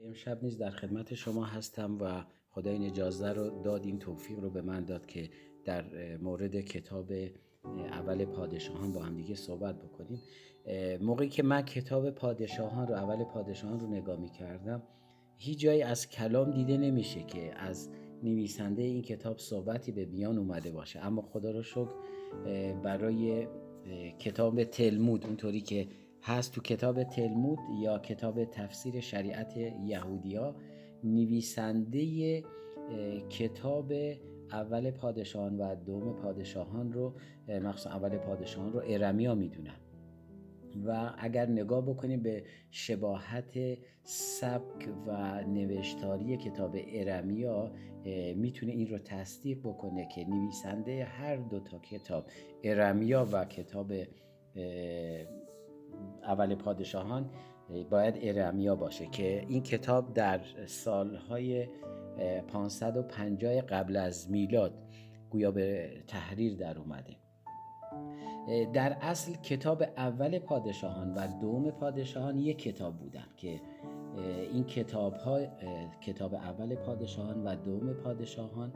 امشب نیز در خدمت شما هستم و خدا این اجازه رو داد این توفیق رو به من داد که در مورد کتاب اول پادشاهان با هم دیگه صحبت بکنیم. موقعی که من کتاب پادشاهان رو اول پادشاهان رو نگاه می کردم هیچ جایی از کلام دیده نمیشه که از نویسنده این کتاب صحبتی به بیان اومده باشه. اما خدا رو شکر برای کتاب تلمود اونطوری که هست تو کتاب تلمود یا کتاب تفسیر شریعت یهودیا نویسنده کتاب اول پادشاهان و دوم پادشاهان رو مخصوصا اول پادشاهان رو ارمیا می‌دونن. و اگر نگاه بکنیم به شباهت سبک و نوشتاری کتاب ارمیا می‌تونه این رو تصدیق بکنه که نویسنده هر دو تا کتاب ارمیا و کتاب اول پادشاهان باید ارمیا باشه که این کتاب در سالهای 550 قبل از میلاد گویا به تحریر در اومده. در اصل کتاب اول پادشاهان و دوم پادشاهان یک کتاب بودن که این کتاب ها کتاب اول پادشاهان و دوم پادشاهان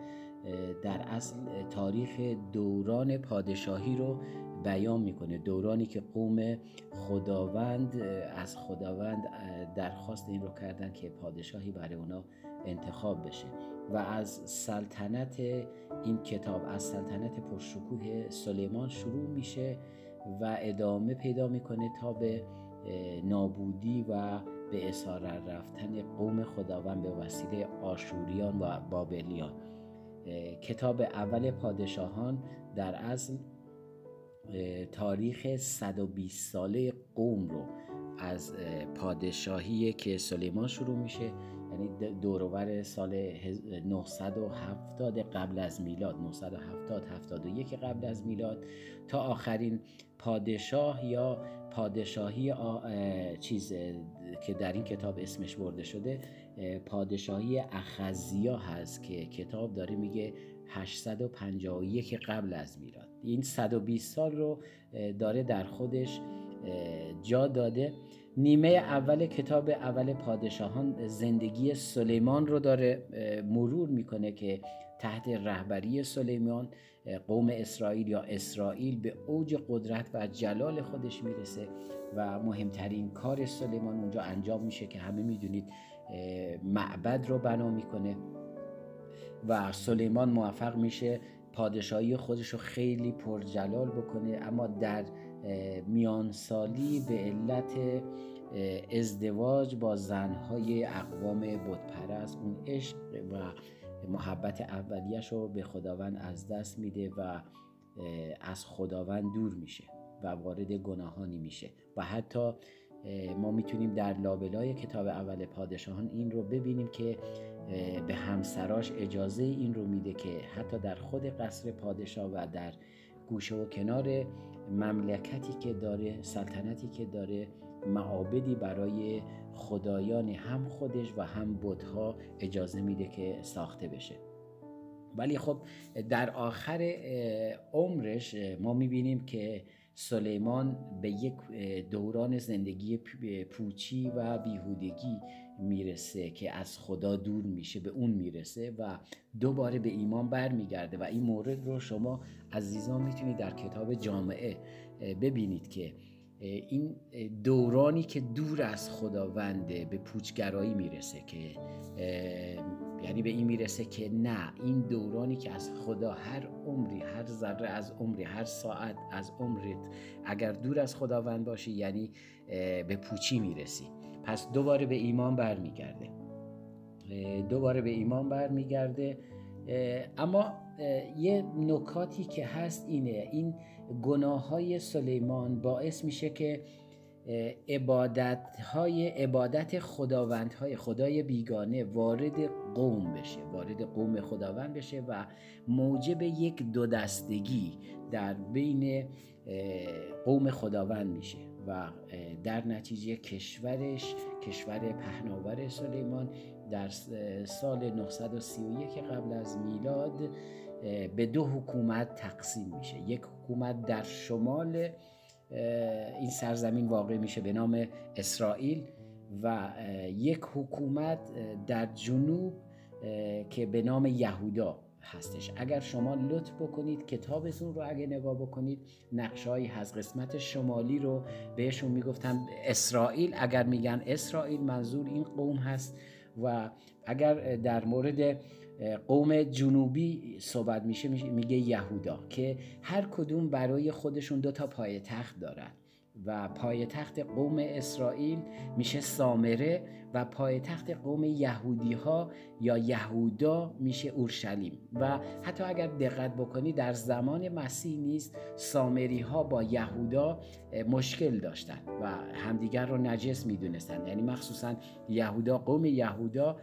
در اصل تاریخ دوران پادشاهی رو بیان می‌کنه. دورانی که قوم خداوند از خداوند درخواست این رو کردن که پادشاهی برای اونا انتخاب بشه. و از سلطنت این کتاب از سلطنت پرشکوه سلیمان شروع میشه و ادامه پیدا می‌کنه تا به نابودی و به اسار رفتن قوم خداوند به وسیله آشوریان و بابلیان. کتاب اول پادشاهان در اصل تاریخ 120 ساله قوم رو از پادشاهی که سلیمان شروع میشه یعنی دوروبر سال 970 قبل از میلاد 970 71 قبل از میلاد تا آخرین پادشاه یا پادشاهی چیز که در این کتاب اسمش برده شده پادشاهی اخزیا هست که کتاب داره میگه 851 قبل از میلاد. این 120 سال رو داره در خودش جا داده. نیمه اول کتاب اول پادشاهان زندگی سلیمان رو داره مرور می‌کنه که تحت رهبری سلیمان قوم اسرائیل یا اسرائیل به اوج قدرت و جلال خودش می‌رسه و مهمترین کار سلیمان اونجا انجام میشه که همه می‌دونید معبد رو بنا می‌کنه و سلیمان موفق میشه پادشاهی خودش رو خیلی پرجلال بکنه اما در میانسالی به علت ازدواج با زنهای اقوام بتپرست. اون عشق و محبت اولیش رو به خداوند از دست میده و از خداوند دور میشه و وارد گناهانی میشه و حتی ما می‌تونیم در لابلای کتاب اول پادشاهان این رو ببینیم که به همسراش اجازه این رو میده که حتی در خود قصر پادشاه و در گوشه و کنار مملکتی که داره سلطنتی که داره معابدی برای خدایان هم خودش و هم بتها اجازه میده که ساخته بشه. ولی خب در آخر عمرش ما می‌بینیم که سلیمان به یک دوران زندگی پوچی و بیهودگی می‌رسه که از خدا دور میشه به اون می‌رسه و دوباره به ایمان برمیگرده و این مورد رو شما عزیزان می‌تونید در کتاب جامعه ببینید که این دورانی که دور از خداونده به پوچگرایی می‌رسه که یعنی به این می‌رسه که نه این دورانی که از خدا هر عمری هر ذره از عمری هر ساعت از عمرت اگر دور از خداوند باشی یعنی به پوچی می‌رسی. پس دوباره به ایمان برمیگرده. دوباره به ایمان برمیگرده. اما یه نکاتی که هست اینه این گناه های سلیمان باعث میشه که عبادت های عبادت خداوند های خدای بیگانه وارد قوم بشه وارد قوم خداوند بشه و موجب یک دو دستگی در بین قوم خداوند میشه و در نتیجه کشورش کشور پهناور سلیمان در سال 931 قبل از میلاد به دو حکومت تقسیم میشه. یک حکومت در شمال این سرزمین واقع میشه به نام اسرائیل و یک حکومت در جنوب که به نام یهودا هستش. اگر شما لطف بکنید کتابتون رو اگه نگاه بکنید نقشهایی هست قسمت شمالی رو بهشون می‌گفتن اسرائیل اگر میگن اسرائیل منظور این قوم هست و اگر در مورد قوم جنوبی صحبت میشه میگه یهودا که هر کدوم برای خودشون دو تا پای تخت دارن و پایتخت قوم اسرائیل میشه سامره و پایتخت قوم یهودی ها یا یهودا میشه اورشلیم. و حتی اگر دقت بکنی در زمان مسیح نیست سامری ها با یهودا مشکل داشتن و همدیگر رو نجس می‌دونستن. یعنی مخصوصا یهودا قوم یهودا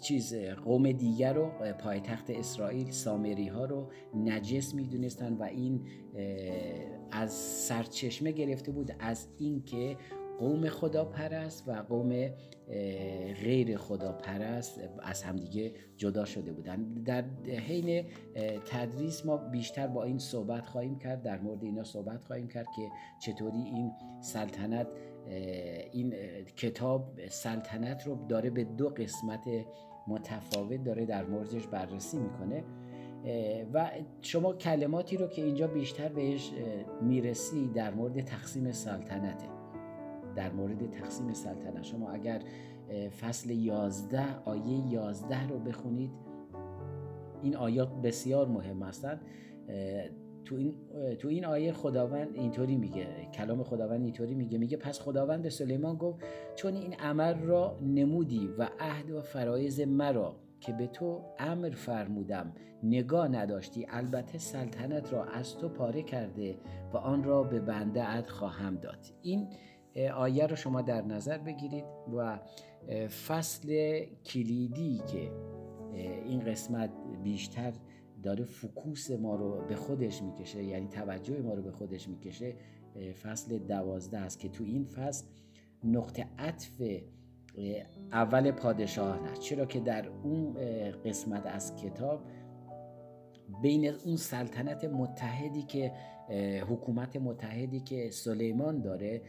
چیز قوم دیگر رو پایتخت اسرائیل سامری ها رو نجس می‌دونستن و این از سرچشمه گرفته بود از اینکه قوم خدا پرست و قوم غیر خدا پرست از همدیگه جدا شده بودن. در حین تدریس ما بیشتر با این صحبت خواهیم کرد در مورد اینا صحبت خواهیم کرد که چطوری این سلطنت این کتاب سلطنت رو داره به دو قسمت متفاوت داره در موردش بررسی می‌کنه. و شما کلماتی رو که اینجا بیشتر بهش می‌رسی در مورد تقسیم سلطنته. در مورد تقسیم سلطنت. شما اگر فصل 11 آیه 11 رو بخونید این آیات بسیار مهم هستند. تو این تو این آیه خداوند اینطوری میگه کلام خداوند اینطوری میگه میگه پس خداوند سلیمان گفت چون این عمل را نمودی و عهد و فرایز مرا که به تو امر فرمودم نگاه نداشتی البته سلطنت را از تو پاره کرده و آن را به بنده عد خواهم داد. این آیه رو شما در نظر بگیرید و فصل کلیدی که این قسمت بیشتر داره فکوس ما رو به خودش می‌کشه یعنی توجه ما رو به خودش می‌کشه فصل دوازده است که تو این فصل نقطه عطف اول پادشاه است چرا که در اون قسمت از کتاب بین اون سلطنت متحدی که حکومت متحدی که سلیمان داره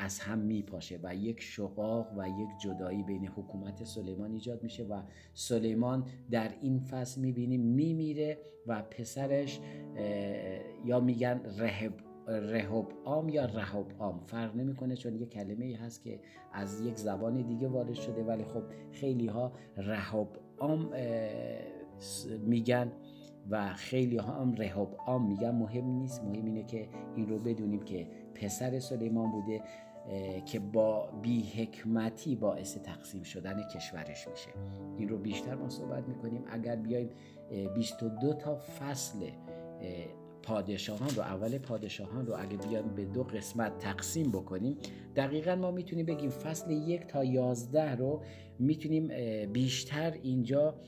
از هم میپاشه و یک شقاق و یک جدایی بین حکومت سلیمان ایجاد میشه و سلیمان در این فصل می‌بینیم میمیره و پسرش یا میگن رهب رهب آم یا رهب آم فرق نمی‌کنه چون یه کلمه ای هست که از یک زبان دیگه وارد شده ولی خب خیلی ها رهب آم میگن و خیلی ها هم رهب آم میگن. مهم نیست مهم اینه که این رو بدونیم که پسر سلیمان بوده. که با بی حکمتی باعث تقسیم شدن کشورش میشه. این رو بیشتر ما صحبت می‌کنیم. اگر بیایم 22 تا فصل پادشاهان رو اول پادشاهان رو اگه بیایم به دو قسمت تقسیم بکنیم دقیقا ما می‌تونیم بگیم فصل یک تا یازده رو می‌تونیم بیشتر اینجا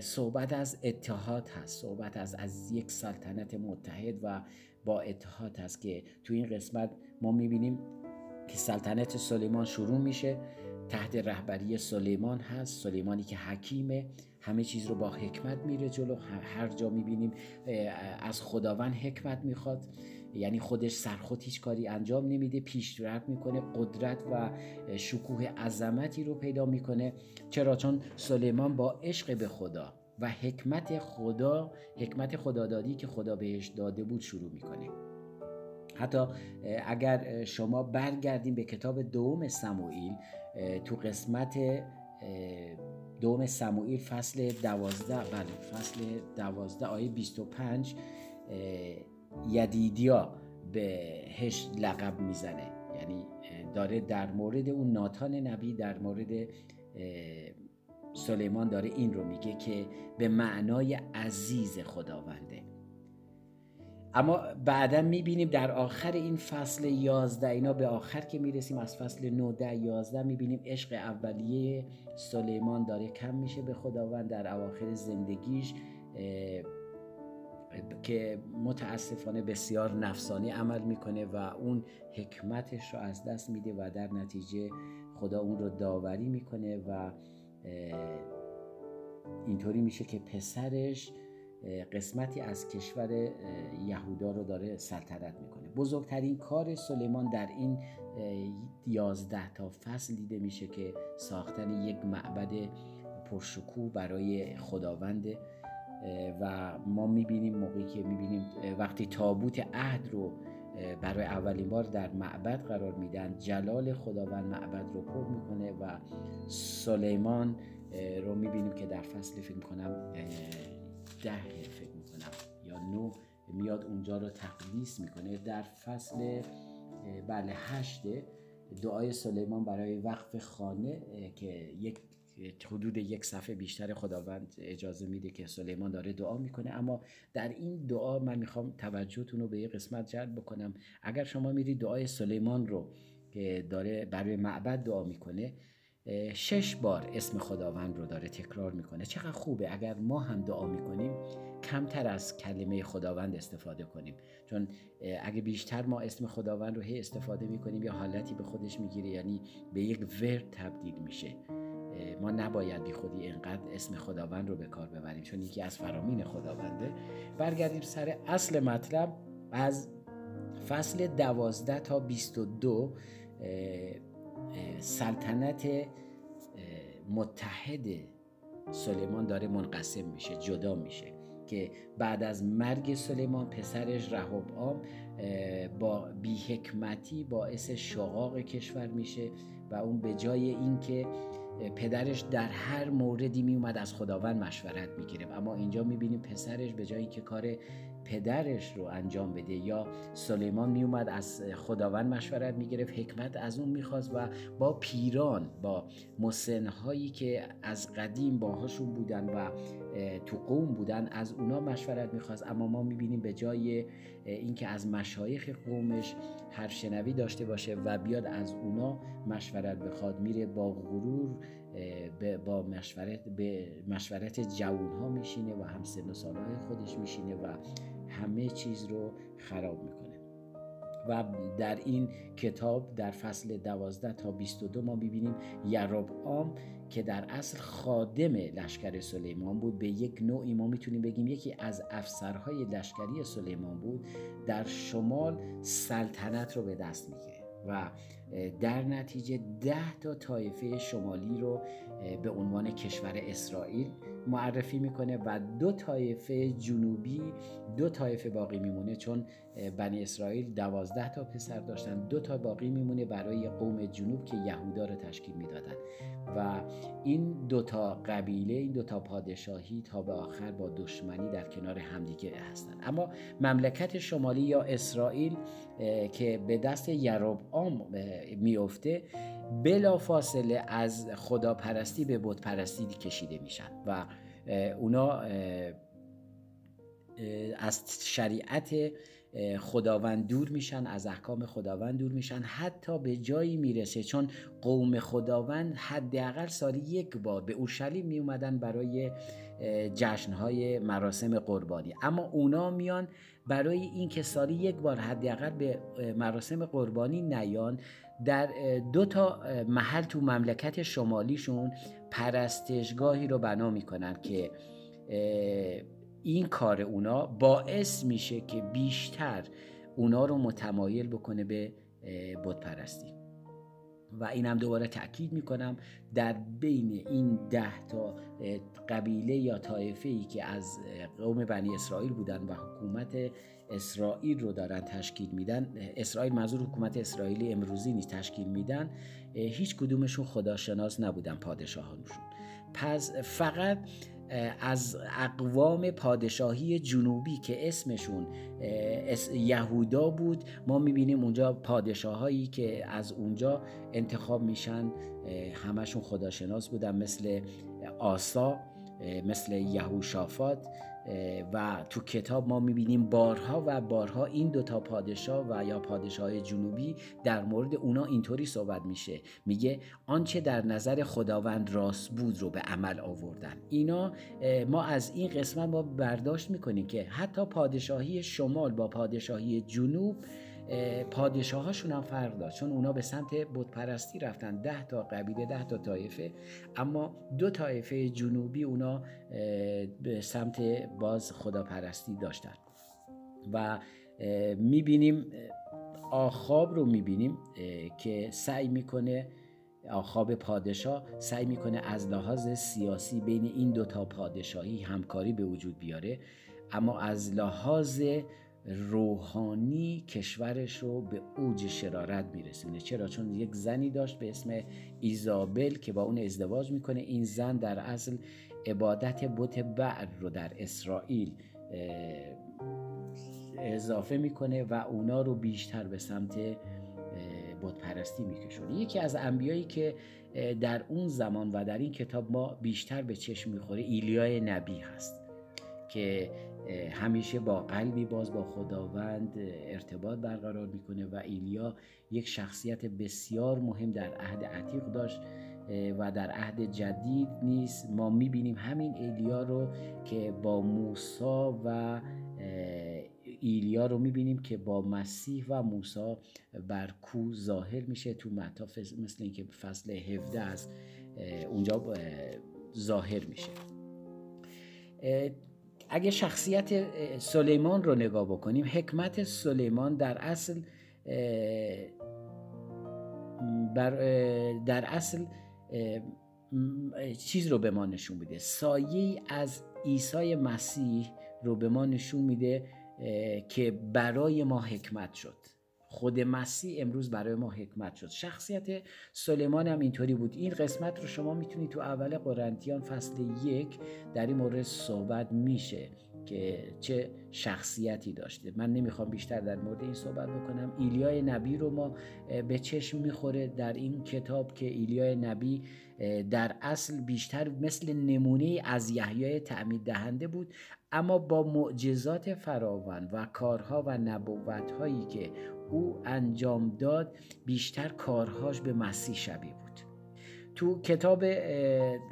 صحبت از اتحاد هست. صحبت از از یک سلطنت متحد و با اتحاد هست که تو این قسمت ما می‌بینیم که سلطنت سلیمان شروع میشه تحت رهبری سلیمان هست. سلیمانی که حکیمه. همه چیز رو با حکمت میره جلو. هر جا می‌بینیم از خداوند حکمت می‌خواد. یعنی خودش سرخود هیچ کاری انجام نمیده. پیشرفت می‌کنه. قدرت و شکوه عظمتی رو پیدا می‌کنه. چرا؟ چون سلیمان با عشق به خدا و حکمت خدا حکمت خدادادی که خدا بهش داده بود شروع می‌کنه. حتی اگر شما برگردیم به کتاب دوم سموئیل تو قسمت دوم سموئیل فصل دوازده بله فصل دوازده آیه 25 یدیدیا بهش لقب می‌زنه. یعنی داره در مورد اون ناتان نبی در مورد سلیمان داره این رو میگه که به معنای عزیز خداونده. اما بعدا می‌بینیم در آخر این فصل 11 اینا به آخر که می‌رسیم از فصل 9 ده 11 می‌بینیم عشق اولیه سلیمان داره کم میشه به خداوند در اواخر زندگیش که متاسفانه بسیار نفسانی عمل می‌کنه و اون حکمتش رو از دست میده و در نتیجه خدا اون رو داوری می‌کنه و اینطوری میشه که پسرش قسمتی از کشور یهودا رو داره سلطنت می‌کنه. بزرگترین کار سلیمان در این یازده تا فصل دیده میشه که ساختن یک معبد پرشکوه برای خداوند و ما می‌بینیم موقعی که می‌بینیم وقتی تابوت عهد رو برای اولین بار در معبد قرار میدن جلال خداوند معبد رو پر می‌کنه و سلیمان رو می‌بینیم که در فصل فکر کنم ده فکر می‌کنم. یا نو میاد اونجا رو تقدیس می‌کنه. در فصل بله هشته دعای سلیمان برای وقف خانه که یک حدود یک صفحه بیشتر خداوند اجازه میده که سلیمان داره دعا می‌کنه. اما در این دعا من می‌خوام توجهتون رو به یه قسمت جلب بکنم. اگر شما میرید دعای سلیمان رو که داره برای معبد دعا می‌کنه شش بار اسم خداوند رو داره تکرار می‌کنه. چقدر خوبه. اگر ما هم دعا می‌کنیم کمتر از کلمه خداوند استفاده کنیم. چون اگه بیشتر ما اسم خداوند رو هی استفاده می‌کنیم یا حالتی به خودش می‌گیره یعنی به یک ورد تبدیل میشه. ما نباید بی خودی اینقدر اسم خداوند رو به کار ببریم چون یکی از فرامین خداونده. برگردیم سر اصل مطلب. از فصل دوازده تا بیست و دو سلطنت متحد سلیمان داره منقسم میشه جدا میشه که بعد از مرگ سلیمان پسرش رهب با بیحکمتی باعث شقاق کشور میشه و اون به جای اینکه پدرش در هر موردی می اومد از خداوند مشورت می‌گیره. اما اینجا می‌بینیم پسرش به جایی که کار پدرش رو انجام بده. یا سلیمان میومد از خداوند مشورت می‌گرفت حکمت از اون می‌خواست و با پیران با مسنهایی که از قدیم باهاشون بودن و تو قوم بودن از اونا مشورت می‌خواست. اما ما می‌بینیم به جای اینکه از مشایخ قومش هر شنوی داشته باشه و بیاد از اونا مشورت بخواد میره با غرور با مشورت به مشورت جوون ها میشینه و هم سن و سالهای خودش میشینه و همه چیز رو خراب می‌کنه. و در این کتاب در فصل 12 تا 22 ما می‌بینیم یربعام که در اصل خادم لشکر سلیمان بود. به یک نوعی ما می‌تونیم بگیم یکی از افسرهای لشکری سلیمان بود. در شمال سلطنت رو به دست می‌گیره و در نتیجه ده تا طایفه شمالی رو به عنوان کشور اسرائیل معرفی می‌کنه و دو طایفه جنوبی دو طایفه باقی میمونه چون بنی اسرائیل دوازده تا پسر داشتن دو تا باقی میمونه برای قوم جنوب که یهودا رو تشکیل می‌دادن. و این دو تا قبیله این دو تا پادشاهی تا به آخر با دشمنی در کنار همدیگه هستند اما مملکت شمالی یا اسرائیل که به دست یروبعام میفته بلا فاصله از خداپرستی به بت پرستی کشیده میشن و اونا از شریعت خداوند دور میشن از احکام خداوند دور میشن حتی به جایی می‌رسه. چون قوم خداوند حداقل سالی یک بار به اورشلیم می اومدن برای جشنهای مراسم قربانی. اما اونا میان برای اینکه سالی یک بار حداقل به مراسم قربانی نیان در دو تا محل تو مملکت شمالیشون پرستشگاهی رو بنا می‌کنن که این کار اونا باعث میشه که بیشتر اونا رو متمایل بکنه به بت پرستی و اینم دوباره تاکید می‌کنم در بین این ده تا قبیله یا طایفه ای که از قوم بنی اسرائیل بودن و حکومت اسرائیل رو دارن تشکیل میدن اسرائیل منظور حکومت اسرائیلی امروزی نیست تشکیل میدن هیچ کدومشون خداشناس نبودن پادشاهانشون. پس فقط از اقوام پادشاهی جنوبی که اسمشون یهودا بود ما می‌بینیم اونجا پادشاهایی که از اونجا انتخاب میشن. همشون خداشناس بودن مثل آسا مثل یهوشافات. و تو کتاب ما می‌بینیم بارها و بارها این دوتا پادشاه و یا پادشاه جنوبی در مورد اونا اینطوری صحبت میشه. میگه آنچه در نظر خداوند راست بود رو به عمل آوردن. اینا ما از این قسمت ما برداشت می‌کنیم که حتی پادشاهی شمال با پادشاهی جنوب پادشاهاشون هم فرق داشت. چون اونا به سمت بتپرستی رفتن. ده تا قبیله ده تا طایفه. اما دو طایفه جنوبی اونا به سمت باز خداپرستی داشتن. و می‌بینیم آخاب رو می‌بینیم که سعی می‌کنه آخاب پادشاه سعی می‌کنه از لحاظ سیاسی بین این دوتا پادشاهی همکاری به وجود بیاره. اما از لحاظ روحانی کشورش رو به اوج شرارت میرسونه. چرا؟ چون یک زنی داشت به اسم ایزابل که با اون ازدواج می‌کنه. این زن در اصل عبادت بت بعد رو در اسرائیل اضافه می‌کنه و اونا رو بیشتر به سمت بت پرستی میکشونه. یکی از انبیایی که در اون زمان و در این کتاب ما بیشتر به چشم می‌خوره ایلیای نبی هست که همیشه با قلبی باز با خداوند ارتباط برقرار می‌کنه و ایلیا یک شخصیت بسیار مهم در عهد عتیق داشت و در عهد جدید نیست ما می‌بینیم همین ایلیا رو که با موسا و ایلیا رو می‌بینیم که با مسیح و موسی بر کو ظاهر میشه تو مطاف مثل اینکه فصل 17 از اونجا ظاهر میشه. اگه شخصیت سلیمان رو نگاه بکنیم حکمت سلیمان در اصل بر در اصل چیز رو به ما نشون میده. سایه از عیسی مسیح رو به ما نشون میده که برای ما حکمت شد. خود مسیح امروز برای ما حکمت شد. شخصیت سلیمان هم اینطوری بود. این قسمت رو شما می‌تونید تو اول قرنتیان فصل یک در این مورد صحبت میشه که چه شخصیتی داشته. من نمی‌خوام بیشتر در مورد این صحبت بکنم. ایلیای نبی رو ما به چشم می‌خوره در این کتاب که ایلیای نبی در اصل بیشتر مثل نمونه از یحیای تعمید دهنده بود. اما با معجزات فراوان و کارها و نبوت هایی که او انجام داد بیشتر کارهاش به مسیح شبیه بود. تو کتاب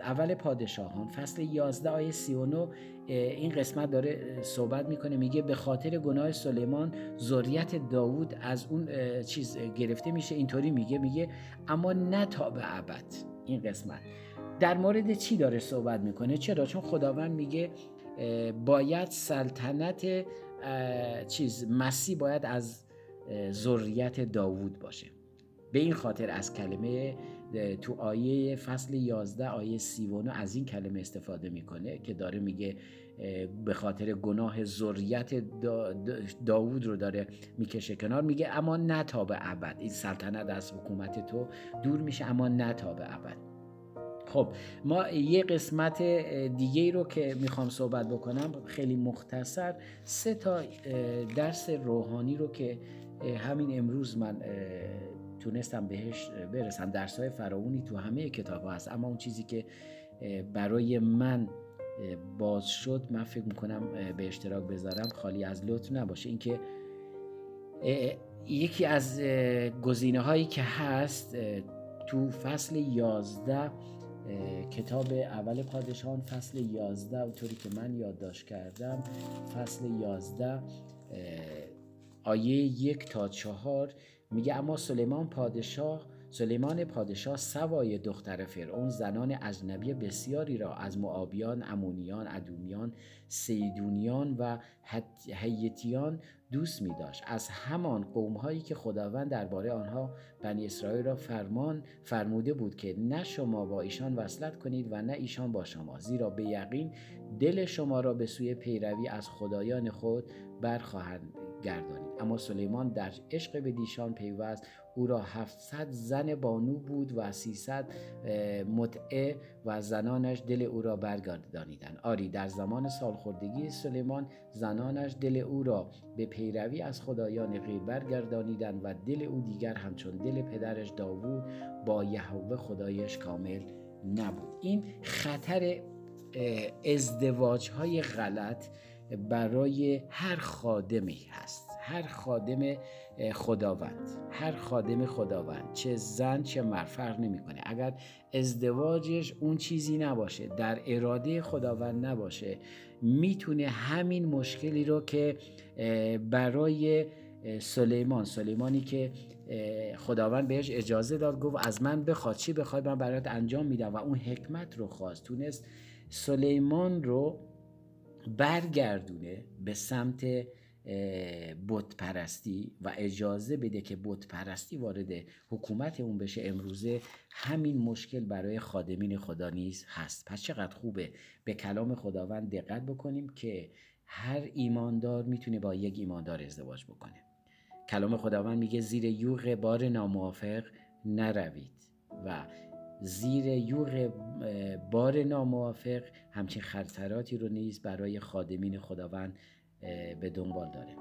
اول پادشاهان فصل 11 آیه 39 این قسمت داره صحبت می‌کنه میگه به خاطر گناه سلیمان ذریت داوود از اون چیز گرفته میشه اینطوری میگه میگه اما نه تا به ابد. این قسمت. در مورد چی داره صحبت می‌کنه؟ چرا؟ چون خداوند میگه باید سلطنت چیز مسیح باید از ذریت داوود باشه. به این خاطر از کلمه تو آیه فصل 11 آیه 39 از این کلمه استفاده می‌کنه که داره میگه به خاطر گناه ذریت داوود رو داره می‌کشه کنار میگه اما نه تا به ابد. این سلطنت از حکومت تو دور میشه اما نه تا به ابد. خب ما یه قسمت دیگه رو که می‌خوام صحبت بکنم خیلی مختصر سه تا درس روحانی رو که همین امروز من تونستم بهش برسم. درس های فراونی تو همه کتاب ها هست. اما اون چیزی که برای من باز شد من فکر می‌کنم به اشتراک بذارم خالی از لطف نباشه. اینکه یکی از گزینه هایی که هست تو فصل 11 کتاب اول پادشاهان فصل 11 اونطوری که من یادداشت کردم فصل 11 آیه یک تا چهار میگه اما سلیمان پادشاه سلیمان پادشاه سوای دختر فرعون زنان اجنبی بسیاری را از معابیان، امونیان، ادومیان، سیدونیان و هیتیان دوست می داشت. از همان قوم هایی که خداوند درباره آنها بنی اسرائیل را فرمان فرموده بود که نه شما با ایشان وصلت کنید و نه ایشان با شما زیرا به یقین دل شما را به سوی پیروی از خدایان خود برخواهند گردانید اما سلیمان در عشق دیشان پیوست. او را 700 زن بانو بود و 300 متعه و زنانش دل او را برگردانیدند. آری در زمان سالخوردگی سلیمان زنانش دل او را به پیروی از خدایان غیر برگردانیدند و دل او دیگر همچون دل پدرش داوود با یهوه خدایش کامل نبود. این خطر ازدواج های غلط برای هر خادمی هست. هر خادم خداوند هر خادم خداوند چه زن چه مرد فرق نمی‌کنه. اگر ازدواجش اون چیزی نباشه در اراده خداوند نباشه می‌تونه همین مشکلی رو که برای سلیمان سلیمانی که خداوند بهش اجازه داد گفت از من بخواد چی بخواد من برات انجام میدم. و اون حکمت رو خواست. تونست سلیمان رو برگردونه به سمت بت پرستی و اجازه بده که بت پرستی وارد حکومت اون بشه. امروزه همین مشکل برای خادمین خدا نیز هست. پس چقدر خوبه به کلام خداوند دقت بکنیم که هر ایماندار می‌تونه با یک ایماندار ازدواج بکنه. کلام خداوند میگه زیر یوغ بار ناموافق نروید و زیر یوغ بار ناموافق همچین خطراتی رو نیز برای خادمین خداوند به دنبال داره.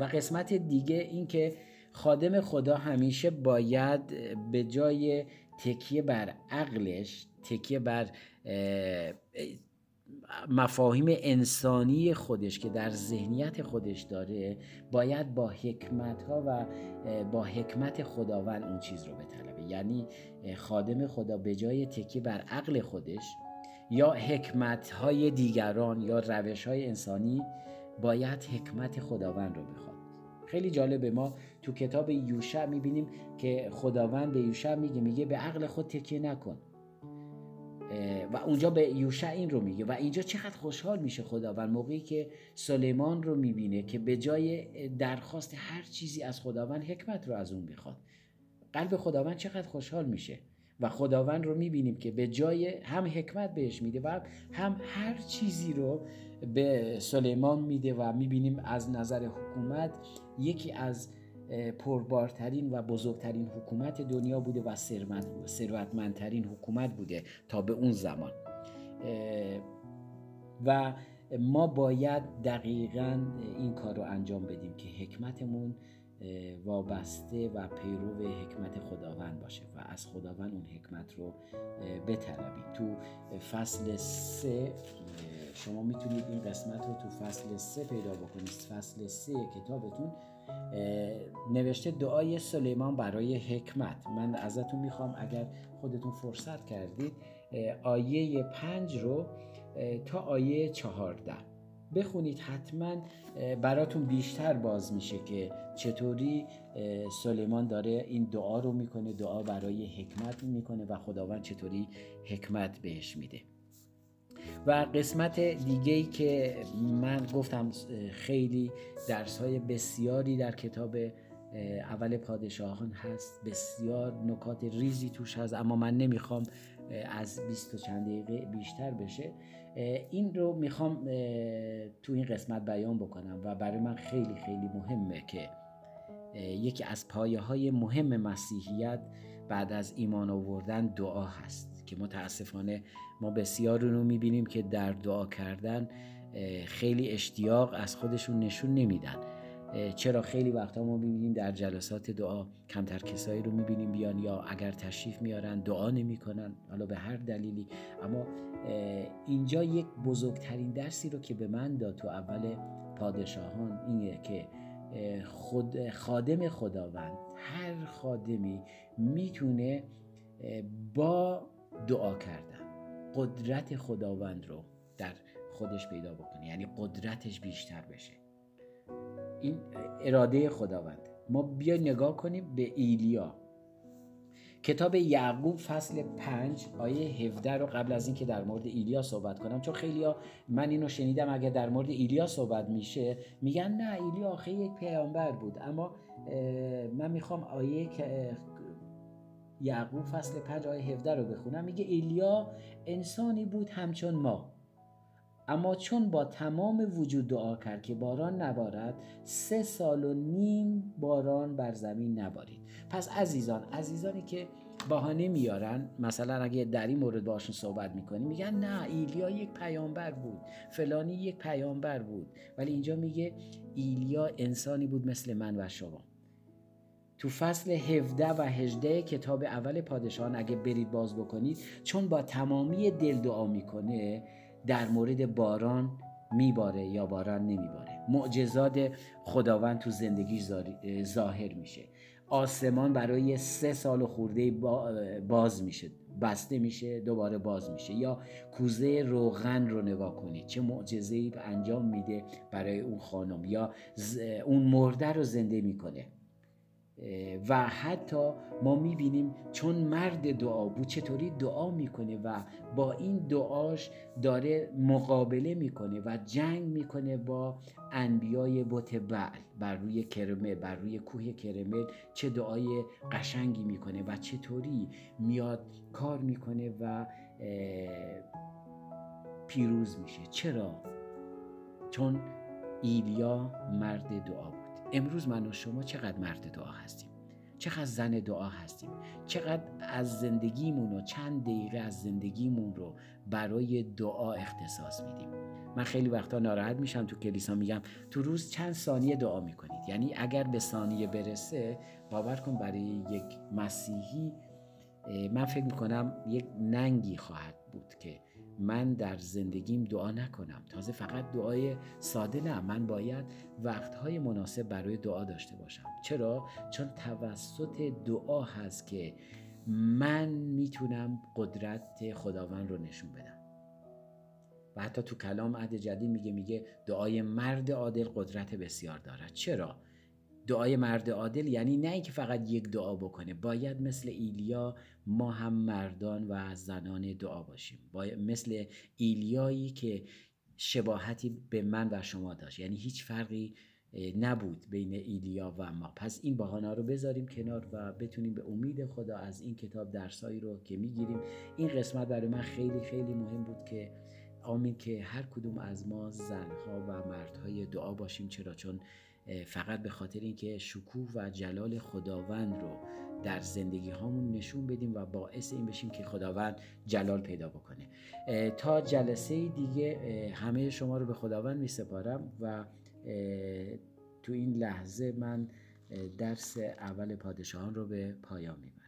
و قسمت دیگه این که خادم خدا همیشه باید به جای تکیه بر عقلش تکیه بر مفاهیم انسانی خودش که در ذهنیت خودش داره باید با حکمت ها و با حکمت خداوند اون چیز رو بطلبه. یعنی خادم خدا به جای تکیه بر عقل خودش یا حکمت های دیگران یا روش های انسانی باید حکمت خداوند رو بخواد. خیلی جالبه ما تو کتاب یوشع می‌بینیم که خداوند به یوشع میگه میگه به عقل خود تکیه نکن. و اونجا به یوشع این رو میگه. و اینجا چقدر خوشحال میشه خداوند موقعی که سلیمان رو می‌بینه که به جای درخواست هر چیزی از خداوند حکمت رو از اون می‌خواد قلب خداوند چقدر خوشحال میشه. و خداوند رو می‌بینیم که به جای هم حکمت بهش میده و هم هر چیزی رو به سلیمان میده و می‌بینیم از نظر حکومت یکی از پربارترین و بزرگترین حکومت دنیا بوده و ثروتمندترین حکومت بوده تا به اون زمان. و ما باید دقیقا این کار رو انجام بدیم که حکمتمون وابسته و پیرو حکمت خداوند باشه و از خداوند اون حکمت رو بطلبید تو فصل سه شما می‌تونید این قسمت رو تو فصل سه پیدا بکنید. فصل سه کتابتون نوشته دعای سلیمان برای حکمت. من ازتون می‌خوام اگر خودتون فرصت کردید آیه پنج رو تا آیه چهارده. بخونید حتما براتون بیشتر باز میشه که چطوری سلیمان داره این دعا رو می‌کنه دعا برای حکمت می‌کنه و خداوند چطوری حکمت بهش میده. و قسمت دیگه ای که من گفتم خیلی درس های بسیاری در کتاب اول پادشاهان هست بسیار نکات ریزی توش هست اما من نمی‌خوام از 20 و چند دقیقه بیشتر بشه. این رو می‌خوام تو این قسمت بیان بکنم و برای من خیلی خیلی مهمه که یکی از پایه های مهم مسیحیت بعد از ایمان آوردن دعا هست که متاسفانه ما بسیار رو می‌بینیم که در دعا کردن خیلی اشتیاق از خودشون نشون نمیدن. چرا خیلی وقتا ما می‌بینیم در جلسات دعا کمتر کسایی رو می‌بینیم بیان یا اگر تشریف میارن دعا نمی‌کنن حالا به هر دلیلی. اما اینجا یک بزرگترین درسی رو که به من داد تو اول پادشاهان اینه که خود خادم خداوند هر خادمی می‌تونه با دعا کردن قدرت خداوند رو در خودش پیدا بکنه یعنی قدرتش بیشتر بشه. این اراده خداوند. ما بیا نگاه کنیم به ایلیا. کتاب یعقوب فصل 5 آیه 17 رو قبل از اینکه در مورد ایلیا صحبت کنم چون خیلی ها من اینو شنیدم اگر در مورد ایلیا صحبت میشه میگن نه ایلیا آخه یک پیامبر بود. اما من می‌خوام آیه یعقوب فصل 5 آیه 17 رو بخونم. میگه ایلیا انسانی بود همچون ما. اما چون با تمام وجود دعا کرد که باران نبارد سه سال و نیم باران بر زمین نبارید. پس عزیزان عزیزانی که بهانه میارن مثلا اگه در این مورد باشون صحبت می‌کنی میگن نه ایلیا یک پیامبر بود فلانی یک پیامبر بود. ولی اینجا میگه ایلیا انسانی بود مثل من و شما. تو فصل 17 و 18 کتاب اول پادشاهان اگه برید باز بکنید چون با تمامی دل دعا می‌کنه در مورد باران میباره یا باران نمیباره. معجزات خداوند تو زندگی ظاهر میشه. آسمان برای سه سال خورده باز میشه. بسته میشه دوباره باز میشه. یا کوزه روغن رو نگاه کنید. چه معجزه‌ای انجام میده برای اون خانم یا اون مرده رو زنده می‌کنه. و حتی ما می‌بینیم چون مرد دعا بود چطوری دعا می‌کنه و با این دعاش داره مقابله می‌کنه و جنگ می‌کنه با انبیای بت بعل بر روی کرمل بر روی کوه کرمل چه دعای قشنگی می‌کنه و چطوری میاد کار می‌کنه و پیروز میشه چرا؟ چون ایلیا مرد دعا بود امروز من و شما چقدر مرد دعا هستیم. چقدر زن دعا هستیم. چقدر از زندگیمون و چند دقیقه از زندگیمون رو برای دعا اختصاص میدیم. من خیلی وقتا ناراحت میشم تو کلیسا میگم تو روز چند ثانیه دعا می‌کنید؟ یعنی اگر به ثانیه برسه باور کن برای یک مسیحی من فکر می‌کنم یک ننگی خواهد بود که من در زندگیم دعا نکنم. تازه فقط دعای ساده نه. من باید وقتهای مناسب برای دعا داشته باشم. چرا؟ چون توسط دعا هست که من می‌تونم قدرت خداوند رو نشون بدم. و حتی تو کلام عهد جدید میگه میگه دعای مرد عادل قدرت بسیار دارد. چرا؟ دعای مرد عادل یعنی نه اینکه فقط یک دعا بکنه. باید مثل ایلیا ما هم مردان و زنان دعا باشیم. باید مثل ایلیایی که شباهتی به من و شما داشت. یعنی هیچ فرقی نبود بین ایلیا و ما. پس این بهانه رو بذاریم کنار و بتونیم به امید خدا از این کتاب درسایی رو که می‌گیریم. این قسمت برای من خیلی خیلی مهم بود که آمین که هر کدوم از ما زنها و مردهای دعا باشیم. چرا؟ چون فقط به خاطر اینکه شکوه و جلال خداوند رو در زندگی هامون نشون بدیم و باعث این بشیم که خداوند جلال پیدا بکنه. تا جلسه دیگه همه شما رو به خداوند می سپارم و تو این لحظه من درس اول پادشاهان رو به پایان می‌برم.